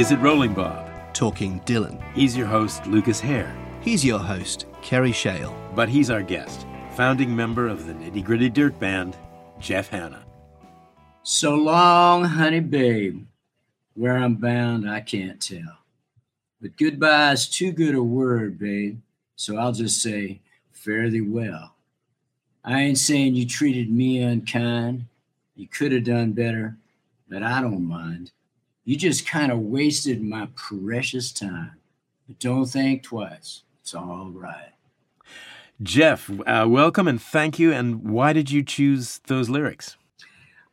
Is It Rolling Bob? Talking Dylan. He's your host, Lucas Hare. He's your host, Kerry Shale. But he's our guest, founding member of the Nitty Gritty Dirt Band, Jeff Hanna. So long, honey babe. Where I'm bound, I can't tell. But goodbye's too good a word, babe. So I'll just say, fare thee well. I ain't saying you treated me unkind. You could have done better, but I don't mind. You just kind of wasted my precious time. But don't think twice. It's all right. Jeff, uh, welcome and thank you. And why did you choose those lyrics?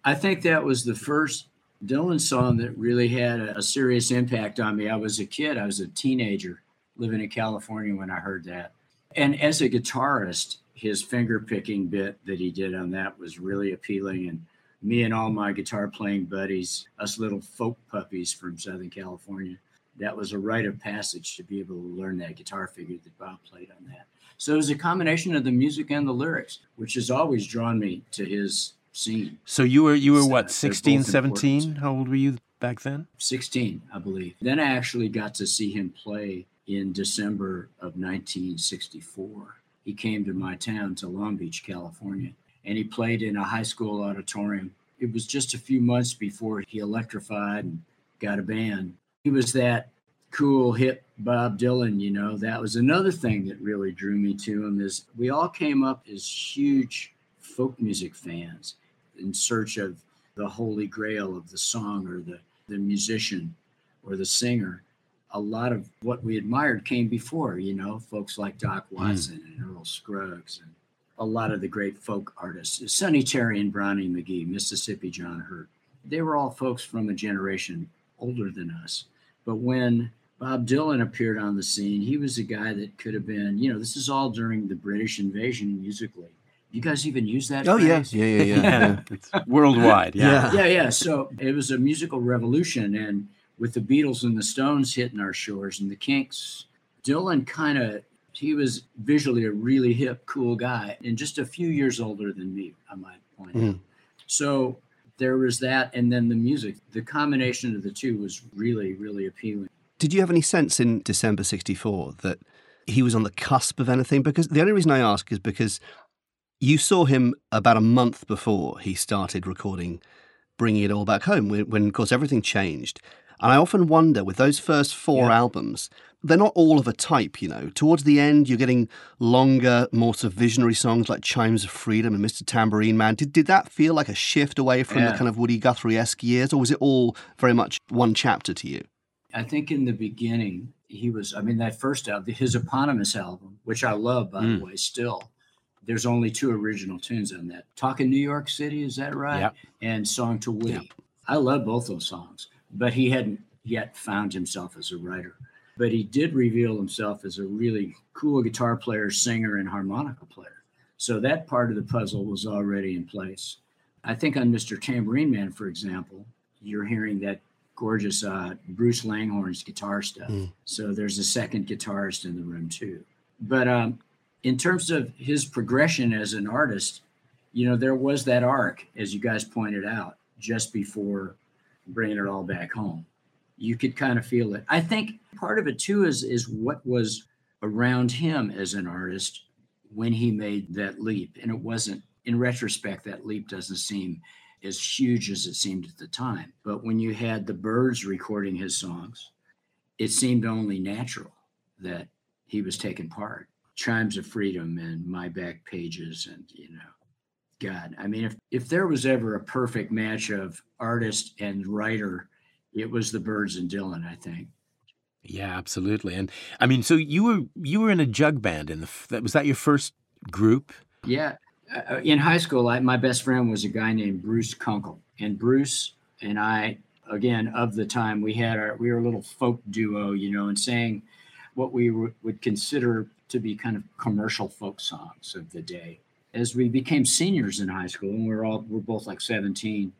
I think that was the first Dylan song that really had a, a, serious impact on me. I was a kid, I was a teenager living in California when I heard that. And as a guitarist, his finger picking bit that he did on that was really appealing. And me and all my guitar playing buddies, us little folk puppies from Southern California, that was a rite of passage to be able to learn that guitar figure that Bob played on that. So it was a combination of the music and the lyrics, which has always drawn me to his scene. So you were you were so what 16, 17? How old were you back then? 16, I believe. Then I actually got to see him play in December of 1964. He came to my town to Long Beach, California, and he played in a high school auditorium. It was just a few months before he electrified and got a band. He was that cool hip Bob Dylan, you know. That was another thing that really drew me to him is we all came up as huge folk music fans in search of the holy grail of the song or the, the musician or the singer. A lot of what we admired came before, you know, folks like Doc hmm. Watson mm. and Earl Scruggs and a lot of the great folk artists, Sonny Terry and Brownie McGhee, Mississippi John Hurt. They were all folks from a generation older than us. But when Bob Dylan appeared on the scene, he was a guy that could have been, you know, this is all during the British invasion musically. You guys even use that? Oh phrase? yeah, yeah, yeah, yeah. yeah. worldwide. Yeah. yeah, yeah, yeah. So it was a musical revolution, and with the Beatles and the Stones hitting our shores and the Kinks, Dylan kind of he was visually a really hip, cool guy, and just a few years older than me, I might point mm. out. So there was that, and then the music. The combination of the two was really, really appealing. Did you have any sense in December '64 that he was on the cusp of anything? Because the only reason I ask is because you saw him about a month before he started recording Bringing It All Back Home, when, when of course, everything changed. And I often wonder with those first four yeah. albums, they're not all of a type, you know. Towards the end, you're getting longer, more sort of visionary songs like Chimes of Freedom and Mr. Tambourine Man. Did, did that feel like a shift away from yeah. the kind of Woody Guthrie esque years, or was it all very much one chapter to you? I think in the beginning, he was, I mean, that first album, his eponymous album, which I love, by mm. the way, still. There's only two original tunes on that. Talking New York City, is that right? Yep. And Song to Woody. Yep. I love both those songs, but he hadn't yet found himself as a writer but he did reveal himself as a really cool guitar player, singer, and harmonica player. So that part of the puzzle was already in place. I think on Mr. Tambourine Man, for example, you're hearing that gorgeous uh, Bruce Langhorne's guitar stuff. Mm. So there's a second guitarist in the room too. But um, in terms of his progression as an artist, you know, there was that arc, as you guys pointed out, just before bringing it all back home you could kind of feel it. I think part of it too is is what was around him as an artist when he made that leap. And it wasn't in retrospect, that leap doesn't seem as huge as it seemed at the time. But when you had the Byrds recording his songs, it seemed only natural that he was taking part. Chimes of Freedom and My Back Pages and you know God, I mean if if there was ever a perfect match of artist and writer it was the Byrds and Dylan, I think. Yeah, absolutely. And I mean, so you were you were in a jug band in the that was that your first group? Yeah, uh, uh, in high school, I, my best friend was a guy named Bruce Kunkel, and Bruce and I, again of the time, we had our we were a little folk duo, you know, and sang what we w- would consider to be kind of commercial folk songs of the day. As we became seniors in high school, and we we're all we're both like seventeen,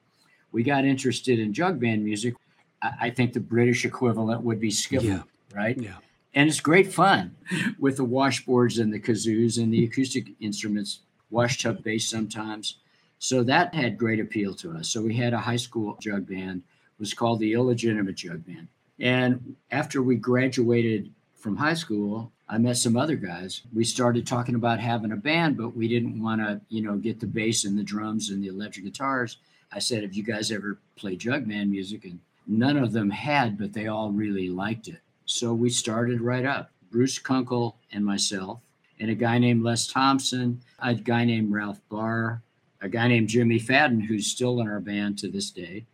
we got interested in jug band music. I think the British equivalent would be skiffle, yeah. right? Yeah. And it's great fun with the washboards and the kazoos and the acoustic instruments, washtub bass sometimes. So that had great appeal to us. So we had a high school jug band, it was called the Illegitimate Jug Band. And after we graduated from high school, I met some other guys. We started talking about having a band, but we didn't want to, you know, get the bass and the drums and the electric guitars. I said, "Have you guys ever played jug band music?" And none of them had, but they all really liked it. So we started right up. Bruce Kunkel and myself, and a guy named Les Thompson, a guy named Ralph Barr, a guy named Jimmy Fadden, who's still in our band to this day.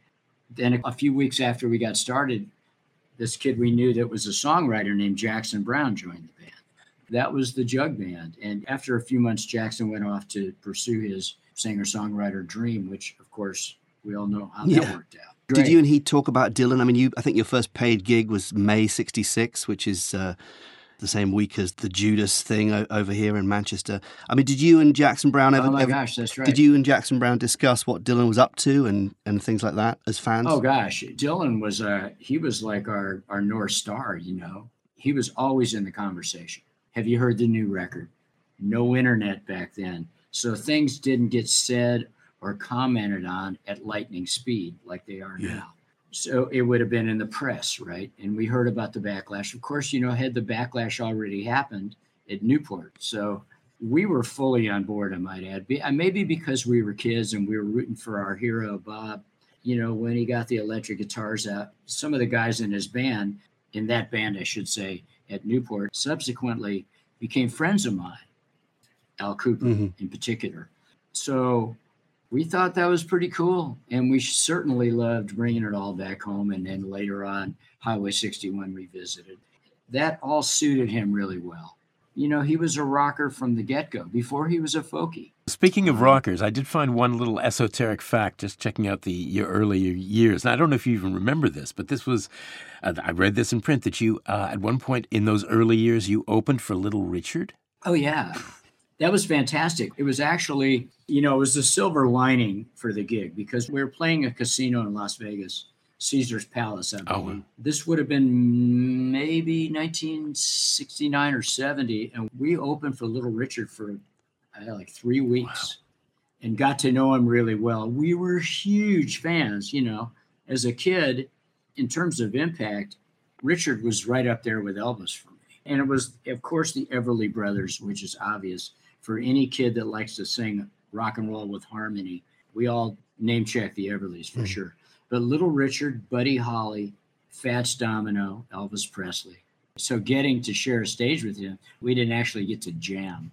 Then a few weeks after we got started, this kid we knew that was a songwriter named Jackson Browne joined the band. That was the Jug Band. And after a few months, Jackson went off to pursue his singer songwriter dream, which, of course, we all know how that worked out. Did you and he talk about Dylan? I mean, you. I think your first paid gig was May '66, which is uh, the same week as the Judas thing o- over here in Manchester. I mean, did you and Jackson Browne ever? Oh my ever- gosh, that's right. Did you and Jackson Browne discuss what Dylan was up to and and things like that as fans? Oh gosh, Dylan was uh he was like our our north star, you know. He was always in the conversation. Have you heard the new record? No internet back then. So things didn't get said or commented on at lightning speed like they are Yeah. now. So it would have been in the press, right? And we heard about the backlash. Of course, you know, had the backlash already happened at Newport. So we were fully on board, I might add. Uh, Maybe because we were kids and we were rooting for our hero, Bob you know, when he got the electric guitars out, some of the guys in his band, in that band, I should say, at Newport, subsequently became friends of mine, Al Kooper Mhm. in particular. So we thought that was pretty cool. And we certainly loved bringing it all back home. And then later on, Highway 61 revisited. That all suited him really well. You know, he was a rocker from the get go before he was a folkie. Speaking of rockers, I did find one little esoteric fact just checking out the your earlier years. And I don't know if you even remember this, but this was uh, I read this in print that you uh, at one point in those early years you opened for Little Richard. Oh yeah. That was fantastic. It was actually, you know, it was the silver lining for the gig because we were playing a casino in Las Vegas, Caesar's Palace, I Oh, believe. wow. This would have been maybe 1969 or 70. And we opened for Little Richard for uh, like three weeks and got to know him really well. We were huge fans, you know, as a kid, in terms of impact, Richard was right up there with Elvis for me. And it was, of course, the Everly Brothers, which is obvious for any kid that likes to sing rock and roll with harmony. We all name check the Everlys for Mhm. sure. But Little Richard, Buddy Holly, Fats Domino, Elvis Presley. So getting to share a stage with him, we didn't actually get to jam.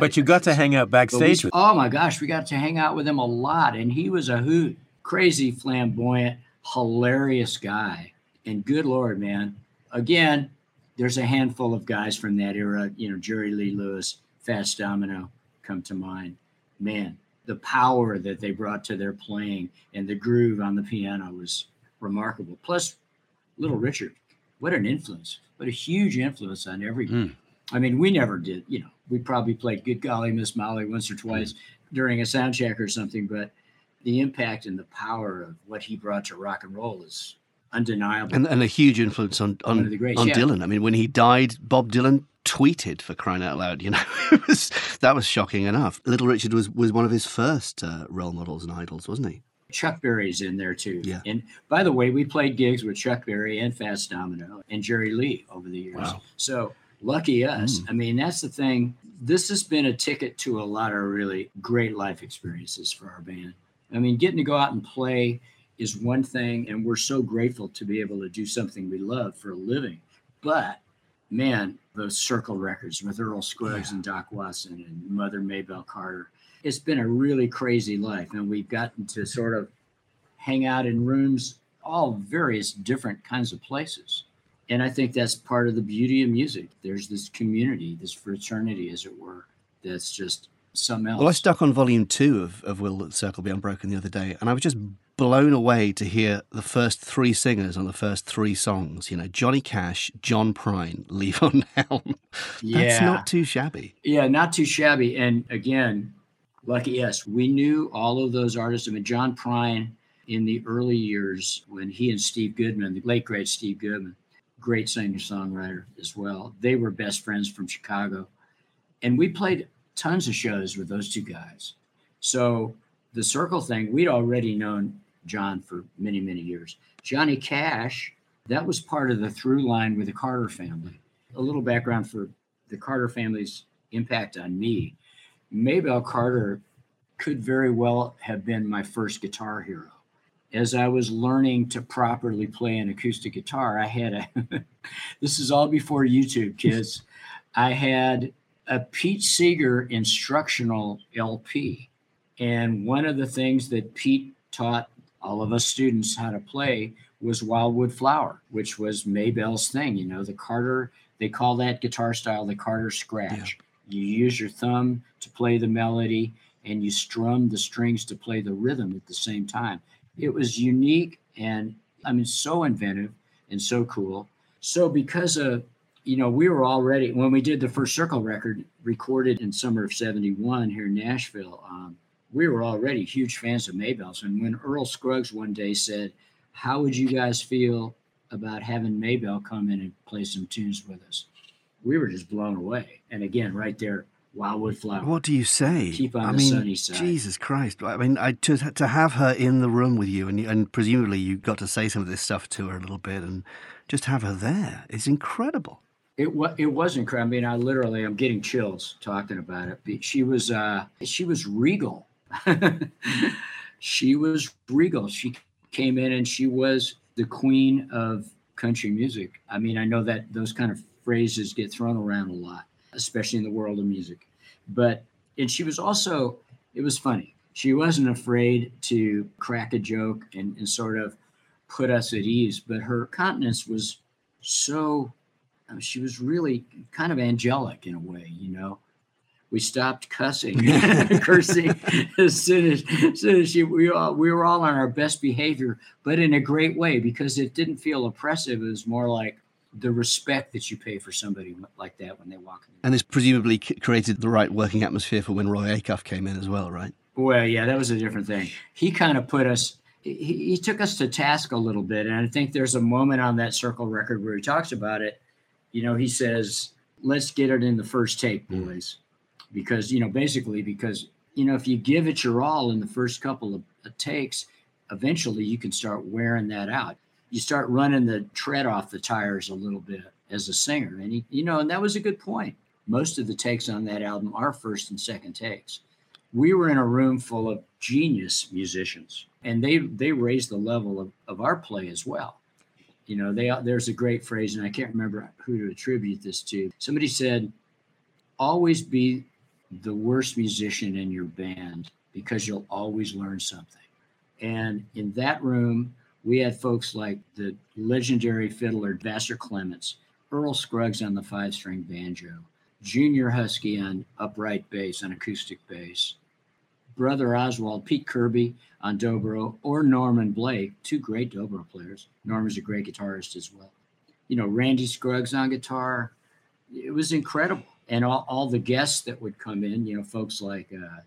But you got to hang out But we- backstage with oh my gosh, we got to hang out with him a lot, and he was a hoot, crazy, flamboyant, hilarious guy. And good lord, man! Again, there's a handful of guys from that era. You know, Jerry Lee Lewis, Fats Domino, come to mind. Man, the power that they brought to their playing and the groove on the piano was remarkable. Plus, Little Richard, what an influence! What a huge influence on everybody. Mm. I mean, we never did, you know, we probably played Good Golly Miss Molly once or twice during a sound check or something, but the impact and the power of what he brought to rock and roll is undeniable. and, and a huge influence on on, on yeah. Dylan. I mean, when he died, Bob Dylan tweeted for crying out loud. You know, it was that was shocking enough. Little Richard was was one of his first uh, role models and idols, wasn't he? Chuck Berry's in there too. Yeah. And by the way, we played gigs with Chuck Berry and Fats Domino and Jerry Lee over the years. Wow. So lucky us. Mm. I mean, that's the thing. This has been a ticket to a lot of really great life experiences for our band. I mean, getting to go out and play is one thing, and we're so grateful to be able to do something we love for a living. But man, those circle records with Earl Scruggs Yeah. and Doc Watson and Mother Maybelle Carter, it's been a really crazy life. And we've gotten to sort of hang out in rooms, all various different kinds of places. And I think that's part of the beauty of music. There's this community, this fraternity, as it were, that's just something else. Well, I stuck on volume two of, of Will the Circle Be Unbroken the other day, and I was just blown away to hear the first three singers on the first three songs. You know, Johnny Cash, John Prine, Levon Helm. That's yeah. not too shabby. Yeah, not too shabby. And again, lucky us, we knew all of those artists. I mean, John Prine in the early years when he and Steve Goodman, the late great Steve Goodman, great singer songwriter as well, they were best friends from Chicago. And we played tons of shows with those two guys. So the circle thing, we'd already known John for many, many years. Johnny Cash That was part of the through line with the Carter family. A little background for the Carter family's impact on me. Maybelle Carter could very well have been my first guitar hero. As I was learning to properly play an acoustic guitar, I had a, this is all before YouTube, kids. I had a Pete Seeger instructional LP. And one of the things that Pete taught all of us students how to play was Wildwood Flower, which was Maybelle's thing. You know, the Carter, they call that guitar style the Carter scratch. Yeah. You use your thumb to play the melody and you strum the strings to play the rhythm at the same time. It was unique and I mean, so inventive and so cool. So, because of, you know, we were already, when we did the first circle record recorded in summer of 71 here in Nashville, um, we were already huge fans of Maybelle's. And when Earl Scruggs one day said, How would you guys feel about having Maybelle come in and play some tunes with us? We were just blown away. And again, right there, Wildwood Flower. What do you say? Keep on I the mean, sunny side. Jesus Christ! I mean, I, to to have her in the room with you, and and presumably you got to say some of this stuff to her a little bit, and just have her there is incredible. It was it was incredible. I mean, I literally I'm getting chills talking about it. She was uh she was regal she was regal. She came in and she was the queen of country music. I mean, I know that those kind of phrases get thrown around a lot, especially in the world of music. But, and she was also, it was funny. She wasn't afraid to crack a joke and, and sort of put us at ease, but her countenance was so, She was really kind of angelic in a way, you know? we stopped cussing, cursing as soon as, as soon as she, we all we were all on our best behavior, but in a great way because it didn't feel oppressive. It was more like the respect that you pay for somebody like that when they walk in. And this presumably created the right working atmosphere for when Roy Acuff came in as well, right? Well, yeah, that was a different thing. He kind of put us. He, he took us to task a little bit, and I think there's a moment on that circle record where he talks about it. You know, he says, "Let's get it in the first take, hmm. boys." Mm because you know basically because you know if you give it your all in the first couple of, of takes eventually you can start wearing that out you start running the tread off the tires a little bit as a singer and he, you know and that was a good point most of the takes on that album are first and second takes we were in a room full of genius musicians and they they raised the level of, of our play as well you know they there's a great phrase and i can't remember who to attribute this to somebody said always be the worst musician in your band because you'll always learn something. And in that room, we had folks like the legendary fiddler Vassar Clements, Earl Scruggs on the five string banjo, Junior Huskey on upright bass, on acoustic bass, Brother Oswald, Pete Kirby on dobro, or Norman Blake, two great dobro players. Norman's a great guitarist as well. You know, Randy Scruggs on guitar. It was incredible and all, all the guests that would come in, you know, folks like uh,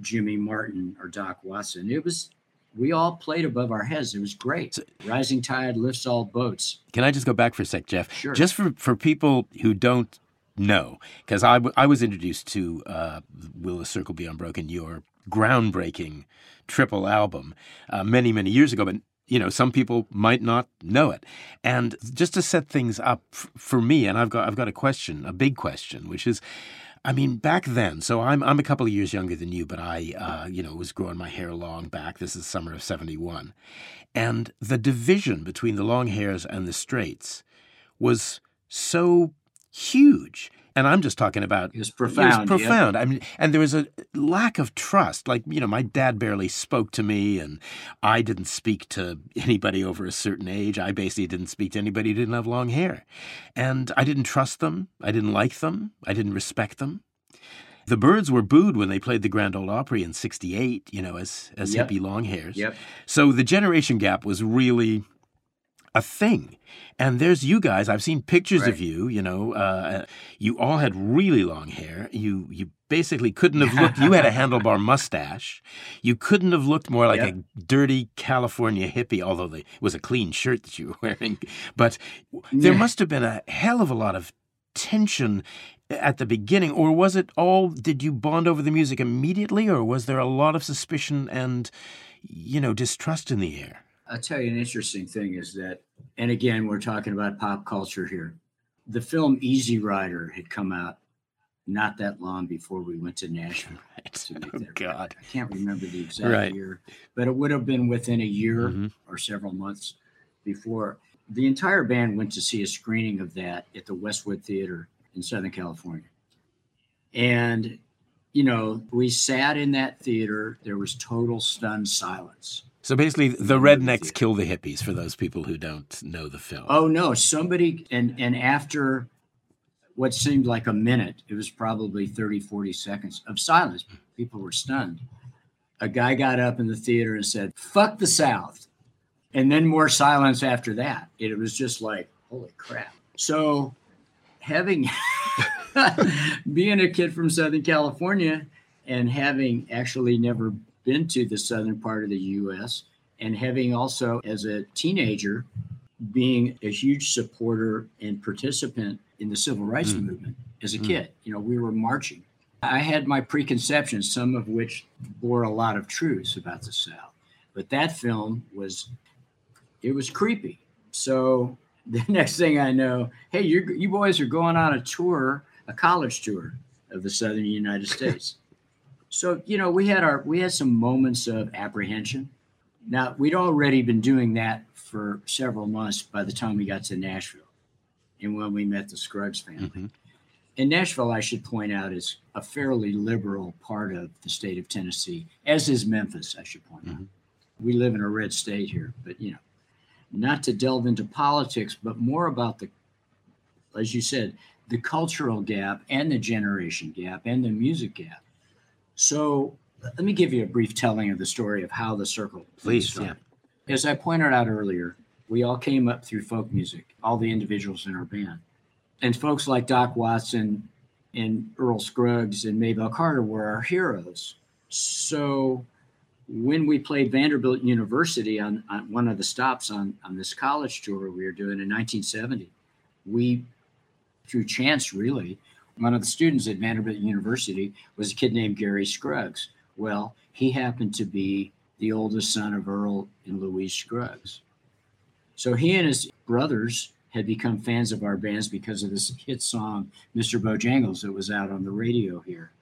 Jimmy Martin or Doc Watson. It was we all played above our heads. It was great. Rising tide lifts all boats. Can I just go back for a sec, Jeff? Sure. Just for for people who don't know, because I, w- I was introduced to uh, Will the Circle Be Unbroken, your groundbreaking triple album, uh, many many years ago, but you know some people might not know it and just to set things up f- for me and i've got i've got a question a big question which is I mean, back then, so I'm I'm a couple of years younger than you, but I, uh, you know, was growing my hair long back. This is summer of '71, and the division between the long hairs and the straights was so huge and I'm just talking about it was profound. It was profound. I mean, and there was a lack of trust. Like you know, my dad barely spoke to me, and I didn't speak to anybody over a certain age. I basically didn't speak to anybody who didn't have long hair, and I didn't trust them. I didn't like them. I didn't respect them. The Byrds were booed when they played the Grand Ole Opry in '68. You know, as as yep. hippie long hairs. Yep. So the generation gap was really a thing. And there's you guys. I've seen pictures right. of you. You know, uh, you all had really long hair. You you basically couldn't have looked. You had a handlebar mustache. You couldn't have looked more like yep. a dirty California hippie. Although it was a clean shirt that you were wearing, but there must have been a hell of a lot of tension at the beginning, or was it all? Did you bond over the music immediately, or was there a lot of suspicion and you know distrust in the air? I'll tell you an interesting thing is that, and again, we're talking about pop culture here. The film Easy Rider had come out not that long before we went to Nashville. Right. to Oh, God. I can't remember the exact Right. year, but it would have been within a year Mhm. or several months before. The entire band went to see a screening of that at the Westwood Theater in Southern California. And, you know, we sat in that theater. There was total stunned silence. So basically, the rednecks kill the hippies. For those people who don't know the film. Oh no, somebody and and after what seemed like a minute, it was probably 30 40 seconds of silence. People were stunned. A guy got up in the theater and said, "Fuck the South." And then more silence after that. It was just like, "Holy crap." So having being a kid from Southern California and having actually never been to the southern part of the US and having also as a teenager being a huge supporter and participant in the civil rights Mm. movement as a Mm. kid. You know, we were marching. I had my preconceptions, some of which bore a lot of truths about the South. But that film was, it was creepy. So the next thing I know, hey, you you boys are going on a tour, a college tour of the Southern United States. So you know, we had our we had some moments of apprehension. Now we'd already been doing that for several months by the time we got to Nashville, and when we met the Scruggs family. Mhm. And Nashville, I should point out, is a fairly liberal part of the state of Tennessee, as is Memphis. I should point out. Mhm. We live in a red state here, but you know, not to delve into politics, but more about the, as you said, the cultural gap and the generation gap and the music gap. So let me give you a brief telling of the story of how the circle Please, started. As I pointed out earlier, we all came up through folk music, all the individuals in our band. And folks like Doc Watson and Earl Scruggs and Maybelle Carter were our heroes. So when we played Vanderbilt University on, on one of the stops on, on this college tour we were doing in 1970, we, through chance really, one of the students at Vanderbilt University was a kid named Gary Scruggs. Well, he happened to be the oldest son of Earl and Louise Scruggs. So he and his brothers had become fans of our bands because of this hit song, Mr. Bojangles, that was out on the radio here.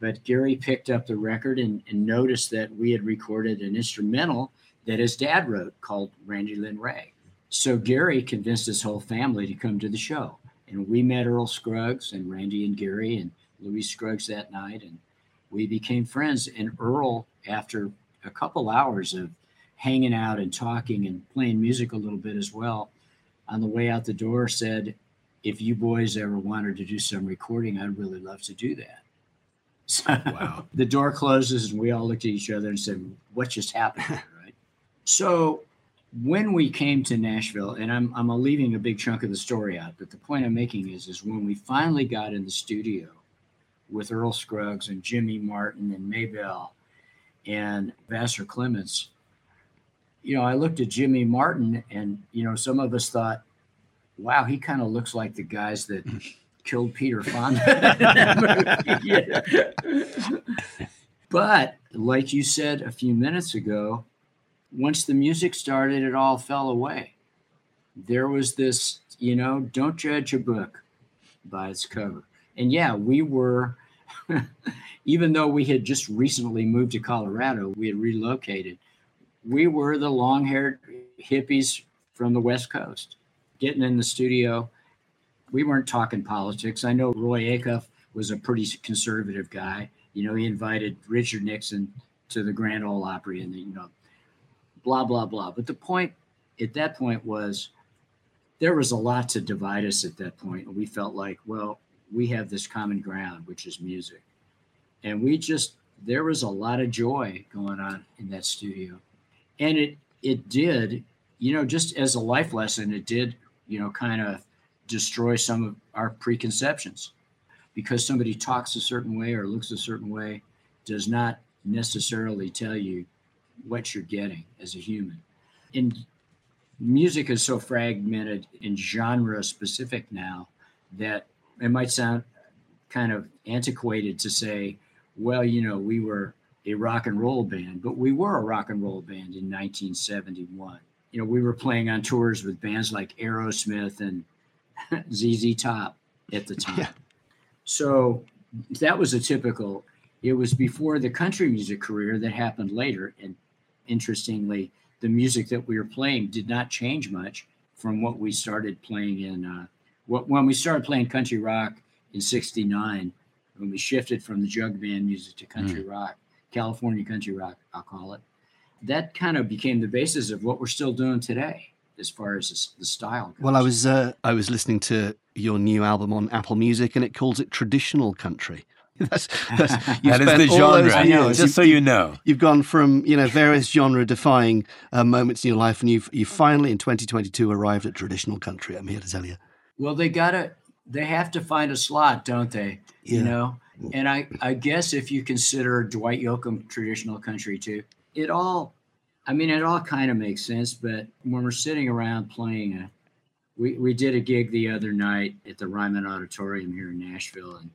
But Gary picked up the record and, and noticed that we had recorded an instrumental that his dad wrote called Randy Lynn Rag. So Gary convinced his whole family to come to the show. And we met Earl Scruggs and Randy and Gary and Louise Scruggs that night. And we became friends. And Earl, after a couple hours of hanging out and talking and playing music a little bit as well, on the way out the door said, If you boys ever wanted to do some recording, I'd really love to do that. So Wow. the door closes and we all looked at each other and said, What just happened? right. So when we came to Nashville, and I'm I'm leaving a big chunk of the story out, but the point I'm making is is when we finally got in the studio with Earl Scruggs and Jimmy Martin and Maybelle and Vassar Clements, you know, I looked at Jimmy Martin and you know, some of us thought, wow, he kind of looks like the guys that killed Peter Fonda. in that movie. Yeah. But like you said a few minutes ago, once the music started, it all fell away. There was this, you know, don't judge a book by its cover. And yeah, we were, even though we had just recently moved to Colorado, we had relocated, we were the long haired hippies from the West Coast getting in the studio. We weren't talking politics. I know Roy Acuff was a pretty conservative guy. You know, he invited Richard Nixon to the Grand Ole Opry and, you know, blah, blah, blah. But the point at that point was there was a lot to divide us at that. And we felt like, well, we have this common ground, which is music. And we just, there was a lot of joy going on in that studio. And it, it did, you know, just as a life lesson, it did, you know, kind of destroy some of our preconceptions because somebody talks a certain way or looks a certain way does not necessarily tell you what you're getting as a human. And music is so fragmented and genre specific now that it might sound kind of antiquated to say, well, you know, we were a rock and roll band, but we were a rock and roll band in 1971. You know, we were playing on tours with bands like Aerosmith and ZZ Top at the time. Yeah. So that was a typical. It was before the country music career that happened later, and interestingly, the music that we were playing did not change much from what we started playing in. Uh, what when we started playing country rock in '69, when we shifted from the jug band music to country mm. rock, California country rock, I'll call it. That kind of became the basis of what we're still doing today, as far as the style. Goes. Well, I was uh, I was listening to your new album on Apple Music, and it calls it traditional country. That's, that's that is the genre. I know, just so you know, you've gone from you know various genre-defying uh, moments in your life, and you've you finally in 2022 arrived at traditional country. I'm here to tell you. Well, they gotta, they have to find a slot, don't they? Yeah. You know, and I, I guess if you consider Dwight Yoakam traditional country too, it all, I mean, it all kind of makes sense. But when we're sitting around playing a, we, we did a gig the other night at the Ryman Auditorium here in Nashville, and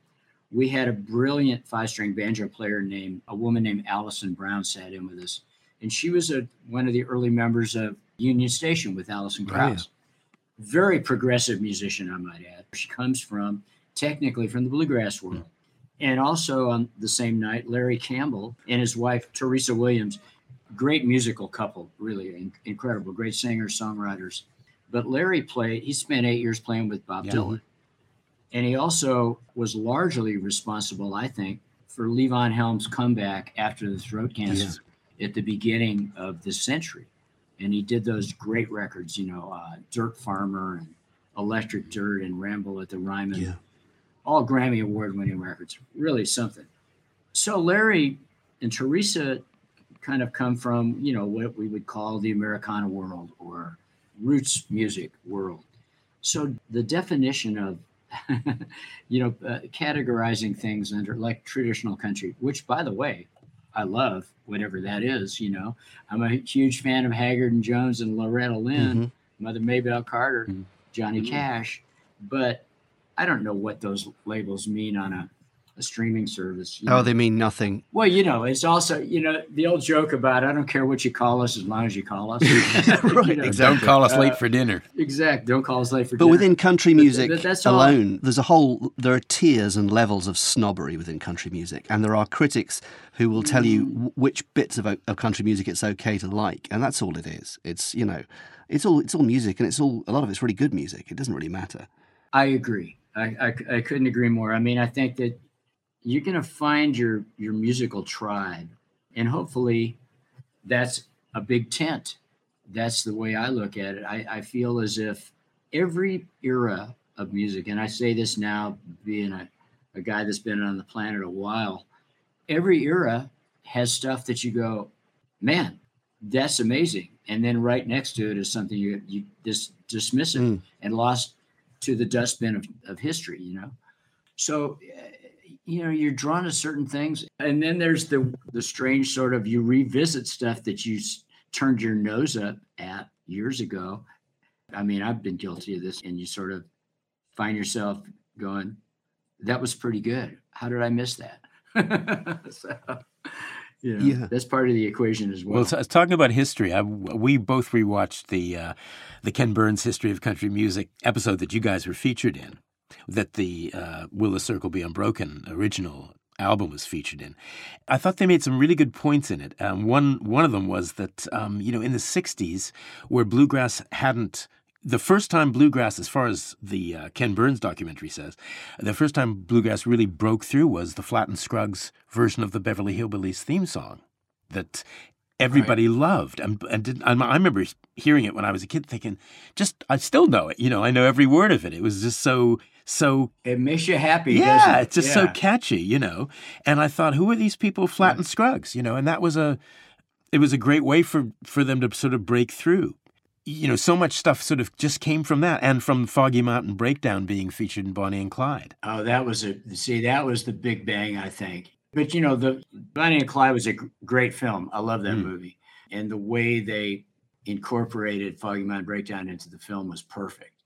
we had a brilliant five string banjo player named a woman named Alison Brown sat in with us, and she was a one of the early members of Union Station with Alison Krauss. Oh, yeah. Very progressive musician, I might add. She comes from technically from the bluegrass world. And also on the same night, Larry Campbell and his wife, Teresa Williams, great musical couple, really incredible, great singers, songwriters. But Larry played, he spent eight years playing with Bob yeah. Dylan. And he also was largely responsible, I think, for Levon Helm's comeback after the throat cancer yeah. at the beginning of the century. And he did those great records, you know, uh, Dirt Farmer and Electric Dirt and Ramble at the Ryman. Yeah all Grammy Award winning records, really something. So Larry and Teresa kind of come from, you know, what we would call the Americana world or roots music world. So the definition of, you know, uh, categorizing things under like traditional country, which by the way, I love whatever that is, you know. I'm a huge fan of Haggard and Jones and Loretta Lynn, mm-hmm. Mother Maybelle Carter, mm-hmm. Johnny mm-hmm. Cash, but I don't know what those labels mean on a, a streaming service. Oh, know. they mean nothing. Well, you know, it's also, you know, the old joke about I don't care what you call us as long as you call us. right. You know, exactly. Don't call us uh, late for dinner. Exact. Don't call us late for but dinner. But within country music but, alone, all. there's a whole, there are tiers and levels of snobbery within country music. And there are critics who will tell you mm. which bits of, of country music it's okay to like. And that's all it is. It's, you know, it's all, it's all music and it's all, a lot of it's really good music. It doesn't really matter. I agree. I, I, I couldn't agree more. I mean, I think that you're going to find your your musical tribe, and hopefully, that's a big tent. That's the way I look at it. I, I feel as if every era of music, and I say this now, being a, a guy that's been on the planet a while, every era has stuff that you go, man, that's amazing. And then right next to it is something you you just dismiss it mm. and lost to the dustbin of, of history, you know? So, you know, you're drawn to certain things. And then there's the, the strange sort of you revisit stuff that you turned your nose up at years ago. I mean, I've been guilty of this, and you sort of find yourself going, that was pretty good. How did I miss that? so, you know, yeah, that's part of the equation as well. Well, talking about history, I, we both rewatched the uh, the Ken Burns History of Country Music episode that you guys were featured in, that the uh, Will the Circle Be Unbroken original album was featured in. I thought they made some really good points in it. Um, one one of them was that um, you know in the '60s, where bluegrass hadn't the first time bluegrass, as far as the uh, Ken Burns documentary says, the first time bluegrass really broke through was the Flatt Scruggs version of the Beverly Hillbillies theme song that everybody right. loved. And, and, I remember hearing it when I was a kid, thinking, just I still know it. You know, I know every word of it. It was just so so. It makes you happy. Yeah, it? it's just yeah. so catchy. You know, and I thought, who are these people, Flatt and Scruggs? You know, and that was a. It was a great way for, for them to sort of break through you know, so much stuff sort of just came from that, and from Foggy Mountain Breakdown being featured in Bonnie and Clyde. Oh, that was a see, that was the big bang, I think. But you know, the Bonnie and Clyde was a great film. I love that mm. movie, and the way they incorporated Foggy Mountain Breakdown into the film was perfect.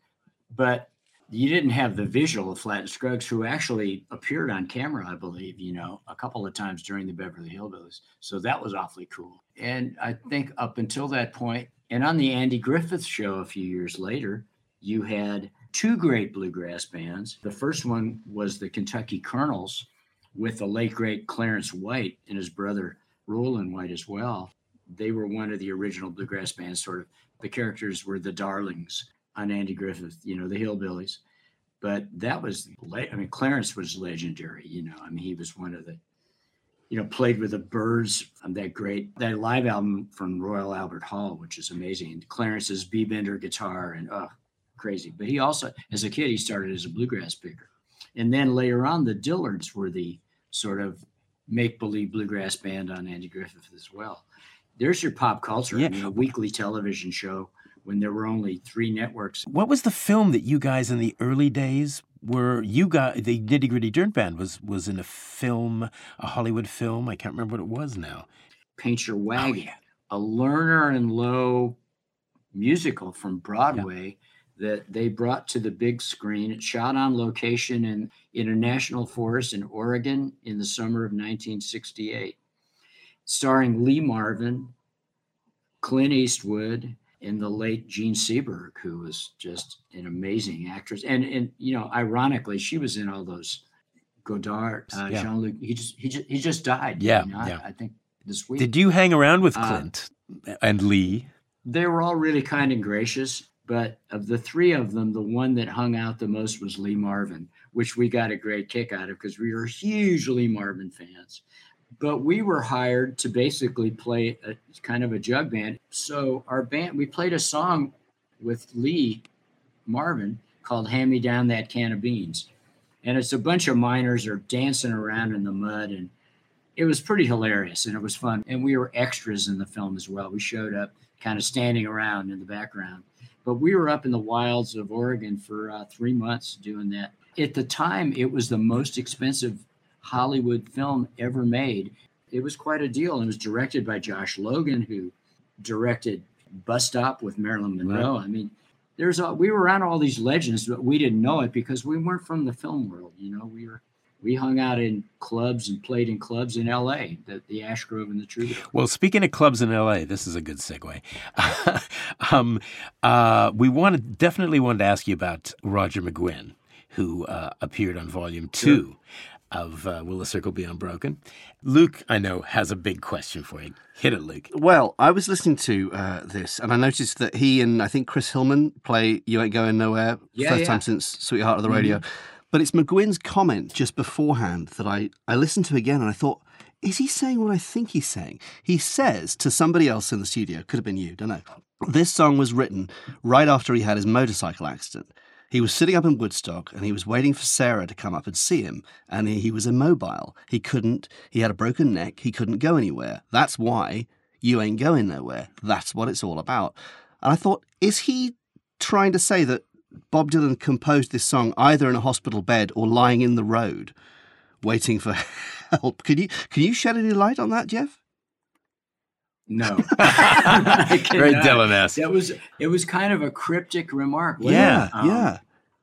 But you didn't have the visual of Flatt and Scruggs, who actually appeared on camera, I believe, you know, a couple of times during the Beverly Hillbillies. So that was awfully cool. And I think up until that point, and on the Andy Griffith show a few years later, you had two great bluegrass bands. The first one was the Kentucky Colonels with the late great Clarence White and his brother Roland White as well. They were one of the original bluegrass bands, sort of. The characters were the Darlings on Andy Griffith, you know, the Hillbillies. But that was, I mean, Clarence was legendary, you know. I mean, he was one of the, you know, played with the Byrds on that great, that live album from Royal Albert Hall, which is amazing. And Clarence's B Bender guitar and, oh, crazy. But he also, as a kid, he started as a bluegrass picker. And then later on, the Dillards were the sort of make believe bluegrass band on Andy Griffith as well. There's your pop culture. Yeah. I mean, a weekly television show when there were only three networks. What was the film that you guys in the early days were you got the Nitty Gritty Dirt Band was was in a film, a Hollywood film. I can't remember what it was now. Paint Your Wagon, oh, yeah. a Lerner and Loewe musical from Broadway that they brought to the big screen. It shot on location in, in a national forest in Oregon in the summer of 1968, starring Lee Marvin, Clint Eastwood, and the late Jean Seberg, who was just an amazing actress. And and you know, ironically, she was in all those Godard, uh, yeah. Jean Luc. He just he just he just died. Yeah, you know, yeah. I, I, think this week. Did you hang around with uh, Clint uh, and Lee? They were all really kind and gracious. But of the three of them, the one that hung out the most was Lee Marvin, which we got a great kick out of because we were huge Lee Marvin fans. But we were hired to basically play a kind of a jug band. So our band, we played a song with Lee Marvin called Hand Me Down That Can of Beans. And it's a bunch of miners are dancing around in the mud and it was pretty hilarious and it was fun. And we were extras in the film as well. We showed up kind of standing around in the background. But we were up in the wilds of Oregon for uh, three months doing that. At the time, it was the most expensive Hollywood film ever made. It was quite a deal. And it was directed by Josh Logan, who directed Bus Stop with Marilyn Monroe. Right. I mean, there's a, we were around all these legends, but we didn't know it because we weren't from the film world. You know, we were we hung out in clubs and played in clubs in L.A. The, the Ash Grove and the Troubadour. Well, speaking of clubs in L.A., this is a good segue. um, uh, we wanted definitely wanted to ask you about Roger McGuinn, who uh, appeared on Volume Two. Sure. Of uh, Will the Circle Be Unbroken? Luke, I know, has a big question for you. Hit it, Luke. Well, I was listening to uh, this and I noticed that he and I think Chris Hillman play You Ain't Going Nowhere, yeah, first yeah. time since Sweetheart of the Rodeo. Mm-hmm. But it's McGuinn's comment just beforehand that I, I listened to again and I thought, is he saying what I think he's saying? He says to somebody else in the studio, could have been you, don't know. This song was written right after he had his motorcycle accident. He was sitting up in Woodstock and he was waiting for Sarah to come up and see him. And he, he was immobile. He couldn't, he had a broken neck. He couldn't go anywhere. That's why you ain't going nowhere. That's what it's all about. And I thought, is he trying to say that Bob Dylan composed this song either in a hospital bed or lying in the road, waiting for help. Can you can you shed any light on that, Jeff? No, very Dylan-esque. That was it. Was kind of a cryptic remark. Yeah, um, yeah.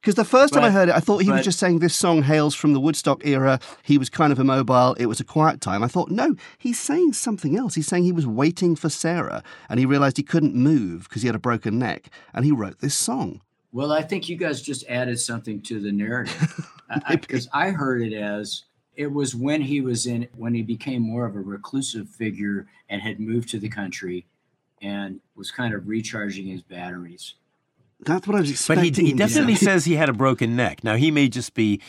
Because the first but, time I heard it, I thought he but, was just saying this song hails from the Woodstock era. He was kind of immobile. It was a quiet time. I thought, no, he's saying something else. He's saying he was waiting for Sarah and he realized he couldn't move because he had a broken neck and he wrote this song. Well, I think you guys just added something to the narrative because I, I, heard it as it was when he was in when he became more of a reclusive figure and had moved to the country and was kind of recharging his batteries. That's what I was expecting. But he, he definitely says he had a broken neck. Now he may just be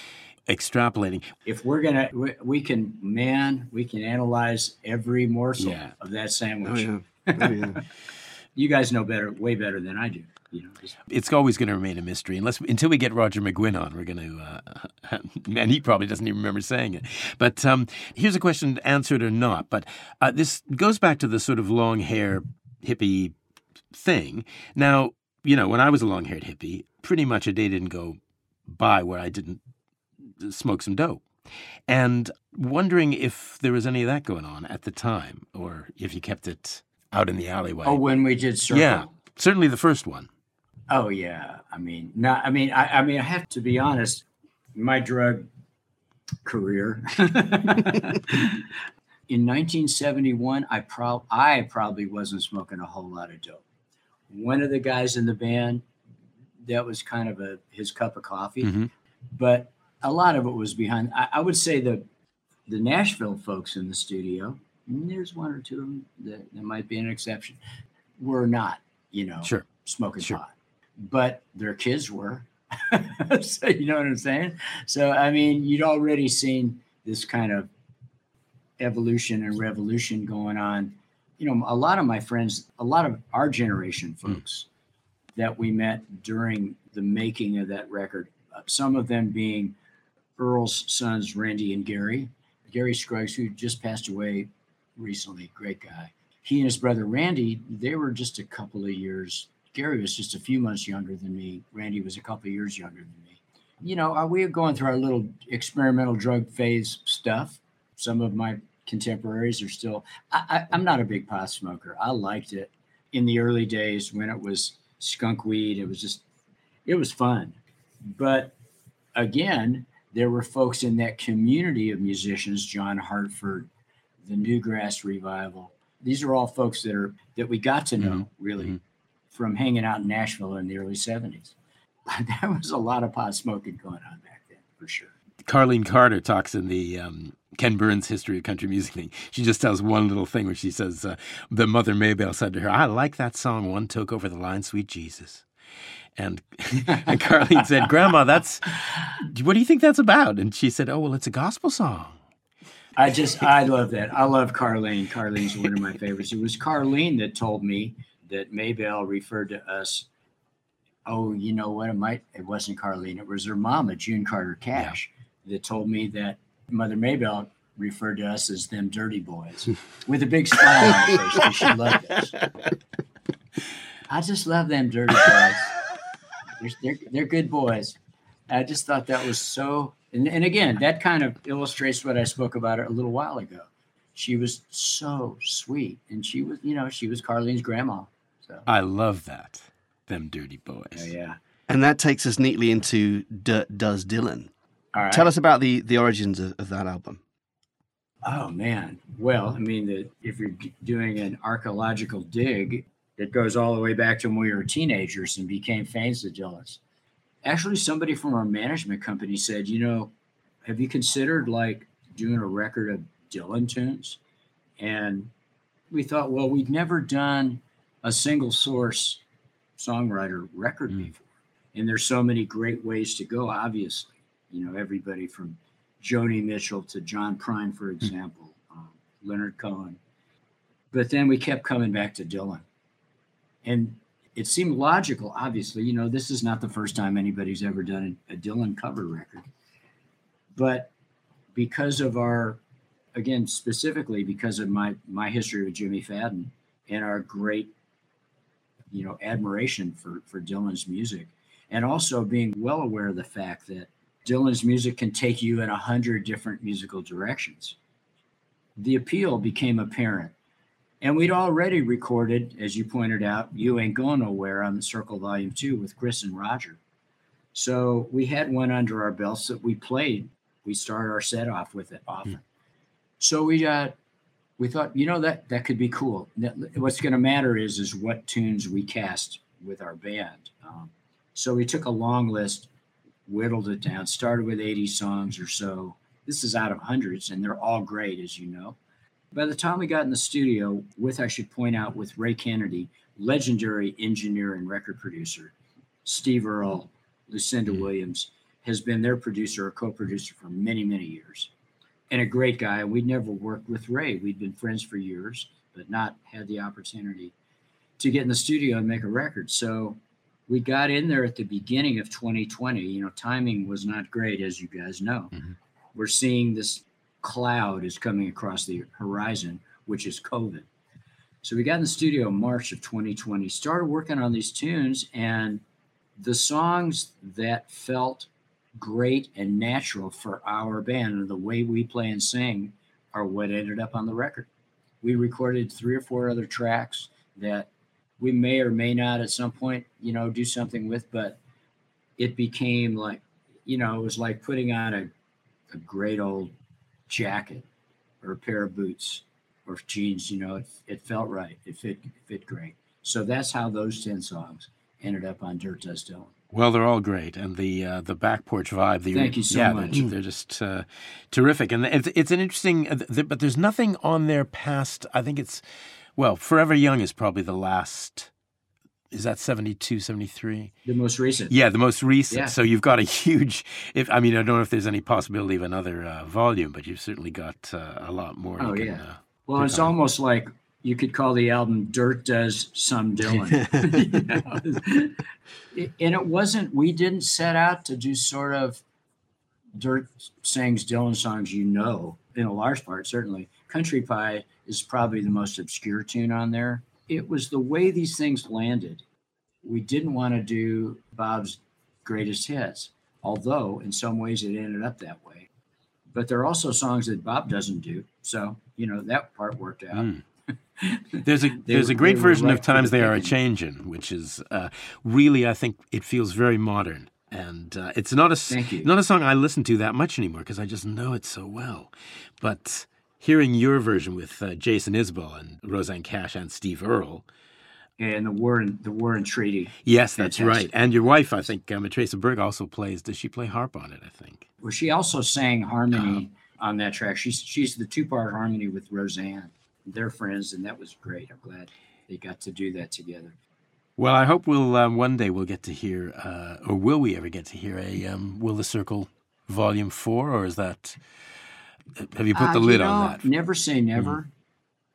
extrapolating. If we're gonna, we, we can, man, we can analyze every morsel yeah. of that sandwich. Oh, yeah. Oh, yeah. you guys know better, way better than I do you know, just... it's always going to remain a mystery unless until we get Roger McGuinn on. We're going to, uh, and he probably doesn't even remember saying it. But um, here's a question, answered or not. But uh, this goes back to the sort of long hair hippie thing. Now, you know, when I was a long haired hippie, pretty much a day didn't go by where I didn't smoke some dope. And wondering if there was any of that going on at the time, or if you kept it out in the alleyway. Oh, when we did circle. Yeah, certainly the first one. Oh yeah, I mean, not. I mean, I, I mean, I have to be honest. My drug career in 1971, I prob I probably wasn't smoking a whole lot of dope. One of the guys in the band, that was kind of a his cup of coffee, Mhm. but a lot of it was behind. I, I would say the the Nashville folks in the studio. and There's one or two of them that, that might be an exception. Were not, you know, Sure. smoking Sure. pot, but their kids were. so you know what I'm saying? So I mean, you'd already seen this kind of evolution and revolution going on. You know, a lot of my friends, a lot of our generation folks that we met during the making of that record, uh, some of them being Earl's sons, Randy and Gary. Gary Scruggs, who just passed away recently, great guy. He and his brother Randy, they were just a couple of years. Gary was just a few months younger than me. Randy was a couple of years younger than me. You know, uh, we were going through our little experimental drug phase stuff. Some of my contemporaries are still. I, I, I'm not a big pot smoker. I liked it in the early days when it was skunk weed. It was just, it was fun. But again, there were folks in that community of musicians, John Hartford, the New Grass Revival. These are all folks that are that we got to know really Mhm. From hanging out in Nashville in the early 70s. There was a lot of pot smoking going on back then, for sure. Carlene Carter talks in the um, Ken Burns History of Country Music thing. She just tells one little thing where she says, uh, The mother Maybelle said to her, I like that song, One Toke Over the Line, Sweet Jesus. And, and Carlene said, Grandma, that's, what do you think that's about? And she said, Oh, well, it's a gospel song. I just, I love that. I love Carlene. Carlene's one of my favorites. It was Carlene that told me that Maybelle referred to us. Oh, you know what? It might, it wasn't Carlene. It was her mama, June Carter Cash, that told me that Mother Maybelle referred to us as them dirty boys with a big smile on her face because she loved us. I just love them dirty boys. They're, they're, they're good boys. I just thought that was so, and, and again, that kind of illustrates what I spoke about a little while ago. She was so sweet, and she was, you know, she was Carlene's grandma. So, I love that. Them dirty boys. yeah, yeah. And that takes us neatly into Dirt Does Dylan. All right. Tell us about the, the origins of, of that album. Oh man. Well, I mean, the, if you're d- doing an archaeological dig, it goes all the way back to when we were teenagers and became fans of Dylan's. Actually, somebody from our management company said, you know, have you considered like doing a record of Dylan tunes? And we thought, well, we'd never done a single source songwriter record Mm. before. And there's so many great ways to go, obviously. You know, everybody from Joni Mitchell to John Prine, for example, um, Leonard Cohen. But then we kept coming back to Dylan. And it seemed logical, obviously. You know, this is not the first time anybody's ever done a, a Dylan cover record. But because of our, again, specifically because of my my history with Jimmie Fadden and our great, you know, admiration for for Dylan's music, and also being well aware of the fact that Dylan's music can take you in a hundred different musical directions. The appeal became apparent. And we'd already recorded, as you pointed out, You Ain't Going Nowhere on the Circle Volume 2 with Chris and Roger. So we had one under our belts that we played. We started our set off with it often. So we uh, we thought, you know, that that could be cool. That- What's going to matter is is what tunes we cast with our band. Um, so we took a long list, whittled it down, started with 80 songs or so. This is out of hundreds, and they're all great, as you know. By the time we got in the studio, with I should point out, with Ray Kennedy, legendary engineer and record producer, Steve Earle, Lucinda Mhm. Williams, has been their producer or co-producer for many, many years, and a great guy. We'd never worked with Ray; we'd been friends for years, but not had the opportunity to get in the studio and make a record. So we got in there at the beginning of 2020. You know, timing was not great, as you guys know. Mhm. We're seeing this cloud is coming across the horizon, which is COVID. So we got in the studio in March of 2020, started working on these tunes, and the songs that felt great and natural for our band and the way we play and sing are what ended up on the record. We recorded three or four other tracks that we may or may not at some point, you know, do something with, but it became like, you know, it was like putting on a, a great old jacket or a pair of boots or jeans. You know, it, it felt right. It fit it fit great. So that's how those ten songs ended up on Dirt Does Dylan. Well, they're all great, and the uh, the back porch vibe. The, Thank you so yeah, much. They're, they're just uh, terrific, and it's it's an interesting. Uh, th- but there's nothing on their past. I think it's well, Forever Young is probably the last. Is that 72, 73? The most recent. Yeah, the most recent. Yeah. So you've got a huge. If I mean, I don't know if there's any possibility of another uh, volume, but you've certainly got uh, a lot more. Oh, you can, yeah. uh, Well, it's almost like you could call the album "Dirt Does Some Dylan," You know? And it wasn't. We didn't set out to do sort of Dirt sings Dylan songs. You know, in a large part, certainly. Country Pie is probably the most obscure tune on there. It was the way these things landed. We didn't want to do Bob's greatest hits, although in some ways it ended up that way. But there are also songs that Bob doesn't do. So, you know, that part worked out. Mm. There's a there's a great version of Times They Are a. Changin', which is uh, really I think it feels very modern, and uh, it's not a s- Thank you. not a song I listen to that much anymore because I just know it so well. But hearing your version with uh, Jason Isbell and Rosanne Cash and Steve Earle, And the war and the War and Treaty. yes, that's Fantastic. right. And your wife, I think, um, Matraca Berg also plays. Does she play harp on it? I think. Well, she also sang harmony Uh-huh. on that track. She's she's the two part harmony with Rosanne. They're friends, and that was great. I'm glad they got to do that together. Well, I hope we'll um, one day we'll get to hear, uh, or will we ever get to hear a um, Will the Circle Volume Four, or is that? Have you put Uh, the you lid know, on that? Mm-hmm. Never say never.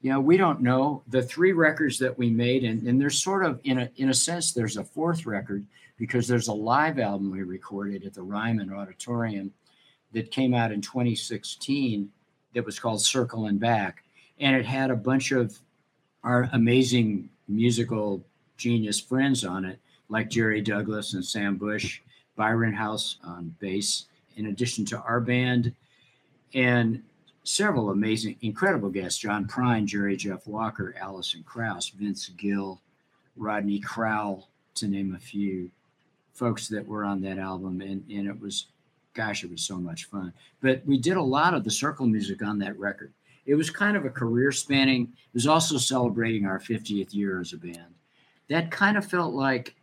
You know, we don't know the three records that we made, and, and there's sort of in a in a sense there's a fourth record because there's a live album we recorded at the Ryman Auditorium that came out in 2016 that was called Circlin' Back, and it had a bunch of our amazing musical genius friends on it, like Jerry Douglas and Sam Bush, Byron House on bass, in addition to our band, and several amazing, incredible guests John Prine, Jerry Jeff Walker, Alison Krauss, Vince Gill, Rodney Crowell, to name a few folks that were on that album. And, and it was, gosh, it was so much fun. But we did a lot of the circle music on that record. It was kind of a career spanning, it was also celebrating our 50th year as a band. That kind of felt like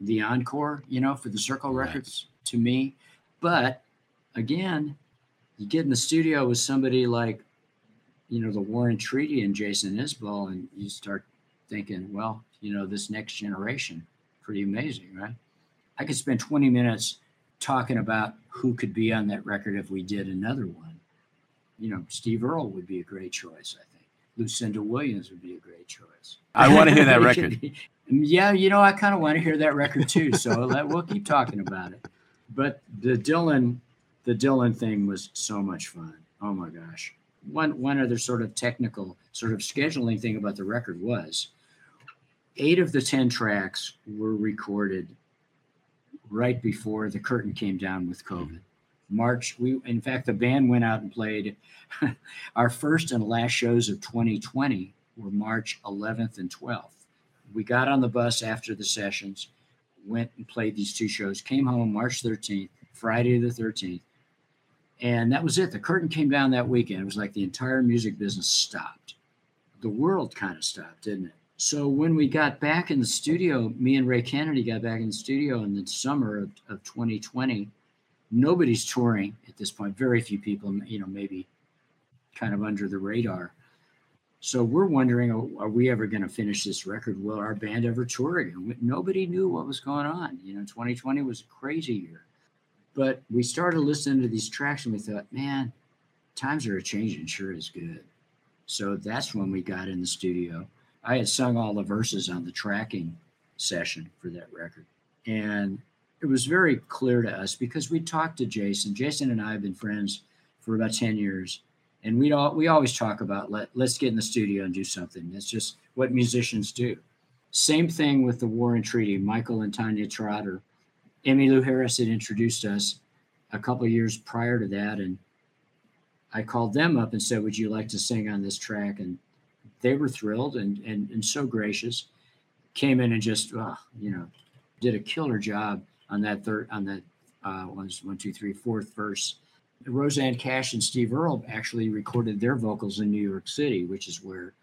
the encore, you know, for the circle Right. records to me. But again, you get in the studio with somebody like, you know, the War and Treaty and Jason Isbell, and you start thinking, well, you know, this next generation, pretty amazing, right? I could spend 20 minutes talking about who could be on that record if we did another one. You know, Steve Earle would be a great choice, I think. Lucinda Williams would be a great choice. I want to hear that record. yeah, you know, I kind of want to hear that record too. So let, we'll keep talking about it. But the Dylan, the Dylan thing was so much fun. Oh my gosh. One one other sort of technical sort of scheduling thing about the record was eight of the ten tracks were recorded right before the curtain came down with COVID. March, we in fact the band went out and played our first and last shows of 2020 were March 11th and 12th. We got on the bus after the sessions, went and played these two shows, came home March 13th, Friday the 13th, and that was it. The curtain came down that weekend. It was like the entire music business stopped. The world kind of stopped, didn't it? So when we got back in the studio, me and Ray Kennedy got back in the studio in the summer of, of 2020. Nobody's touring at this point. Very few people, you know, maybe kind of under the radar. So we're wondering, oh, are we ever going to finish this record? Will our band ever tour again? Nobody knew what was going on. You know, 2020 was a crazy year. But we started listening to these tracks and we thought, man, times are changing, sure is good. So that's when we got in the studio. I had sung all the verses on the tracking session for that record. And it was very clear to us because we talked to Jason. Jason and I have been friends for about 10 years. And we all we always talk about let let's get in the studio and do something. That's just what musicians do. Same thing with the War and Treaty. Michael and Tanya Trotter, Emmylou Harris had introduced us a couple of years prior to that, and I called them up and said, "Would you like to sing on this track?" And they were thrilled and and, and so gracious. Came in and just uh, you know did a killer job on that third on that uh, one two three fourth verse. Rosanne Cash and Steve Earle actually recorded their vocals in New York City, which is where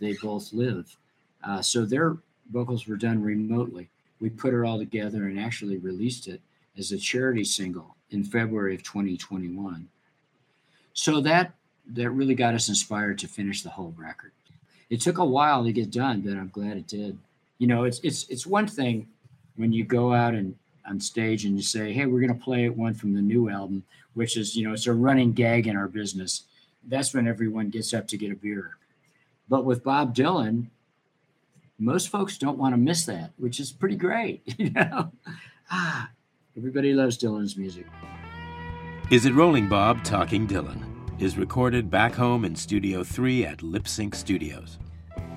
they both live. Uh, so their vocals were done remotely. We put it all together and actually released it as a charity single in February of 2021. So that that really got us inspired to finish the whole record. It took a while to get done, but I'm glad it did. You know, it's it's it's one thing when you go out and on stage and you say, "Hey, we're going to play one from the new album," which is you know it's a running gag in our business. That's when everyone gets up to get a beer. But with Bob Dylan, most folks don't want to miss that, which is pretty great. You know, ah, everybody loves Dylan's music. Is it Rolling Bob Talking Dylan? Is recorded back home in Studio 3 at Lip Sync Studios.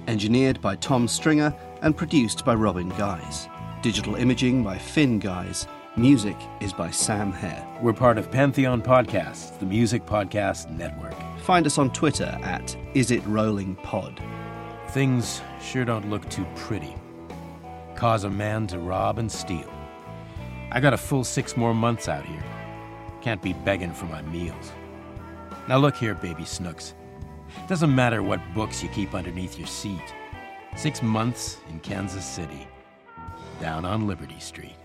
Engineered by Tom Stringer and produced by Robin Guys. Digital imaging by Finn Guys. Music is by Sam Hare. We're part of Pantheon Podcasts, the music podcast network. Find us on Twitter at Is It Rolling Pod. Things sure don't look too pretty. Cause a man to rob and steal. I got a full six more months out here. Can't be begging for my meals. Now look here, baby Snooks. Doesn't matter what books you keep underneath your seat. Six months in Kansas City, down on Liberty Street.